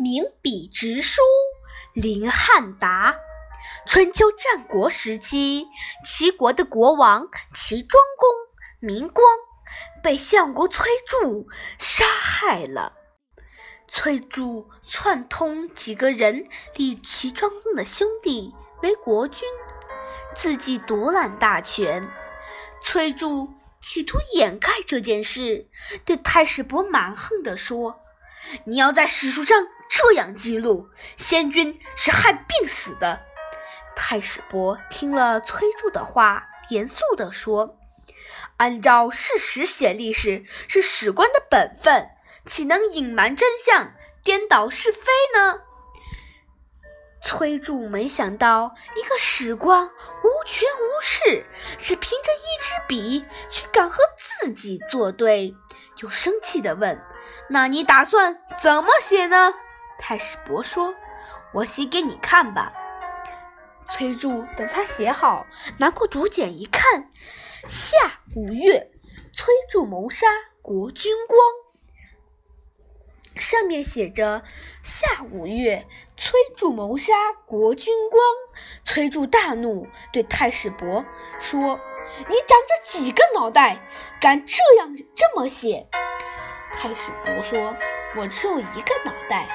名笔直书林汉达。春秋战国时期，齐国的国王齐庄公明光被相国崔杼杀害了。崔杼串通几个人立齐庄公的兄弟为国君，自己独揽大权。崔杼企图掩盖这件事，对太史伯蛮横地说：“你要在史书上这样记录，先君是害病死的。”太史伯听了崔杼的话，严肃地说：“按照事实写历史是史官的本分，岂能隐瞒真相、颠倒是非呢？”崔杼没想到，一个史官无权无势，只凭着一支笔，却敢和自己作对，就生气地问：“那你打算怎么写呢？”太史伯说：“我写给你看吧。”崔杼等他写好，拿过竹简一看，夏五月，崔杼谋杀国君光。上面写着：“夏五月，崔杼谋杀国君光。”崔杼大怒，对太史伯说：“你长着几个脑袋，敢这样这么写？”太史伯说：“我只有一个脑袋。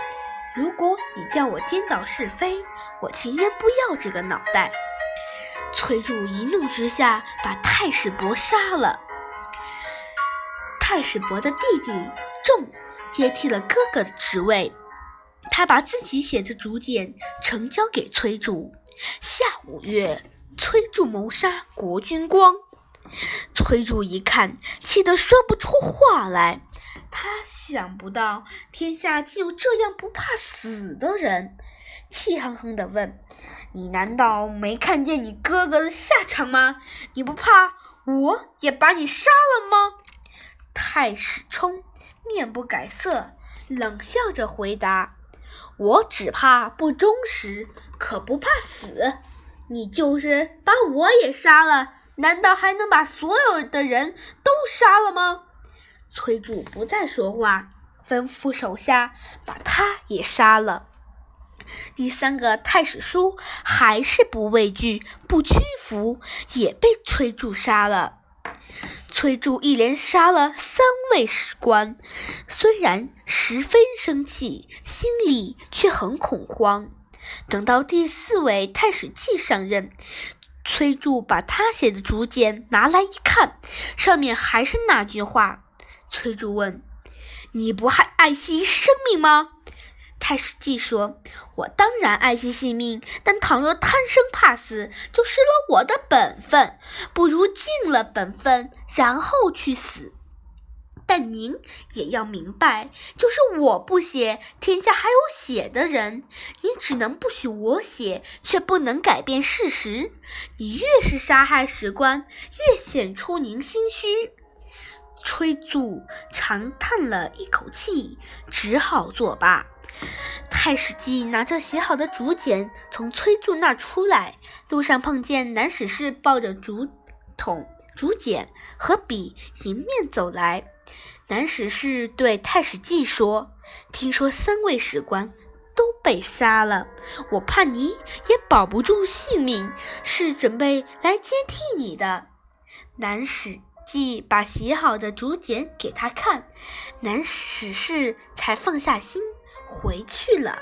如果你叫我颠倒是非，我情愿不要这个脑袋。”崔杼一怒之下，把太史伯杀了。太史伯的弟弟仲。接替了哥哥的职位，他把自己写的竹简呈交给崔杼。下五月，崔杼谋杀国君光。崔杼一看，气得说不出话来。他想不到天下竟有这样不怕死的人，气哼哼地问：“你难道没看见你哥哥的下场吗？你不怕我也把你杀了吗？”太史冲。面不改色，冷笑着回答：“我只怕不忠实，可不怕死。你就是把我也杀了，难道还能把所有的人都杀了吗？”崔杼不再说话，吩咐手下把他也杀了。第三个太史叔还是不畏惧、不屈服，也被崔杼杀了。崔杼一连杀了三位史官，虽然十分生气，心里却很恐慌。等到第四位太史记上任，崔杼把他写的竹简拿来一看，上面还是那句话。崔杼问：“你不还爱惜生命吗？”太史记说：“我当然爱惜性命，但倘若贪生怕死，就失了我的本分。不如尽了本分，然后去死。但您也要明白，就是我不写，天下还有写的人。你只能不许我写，却不能改变事实。你越是杀害史官，越显出您心虚。”崔杼长叹了一口气，只好作罢。太史记拿着写好的竹简从崔杼那出来，路上碰见南史士抱着竹筒、竹简和笔迎面走来。南史氏对太史记说：“听说三位史官都被杀了，我怕你也保不住性命，是准备来接替你的。”南史记把写好的竹简给他看，南史氏才放下心。回去了。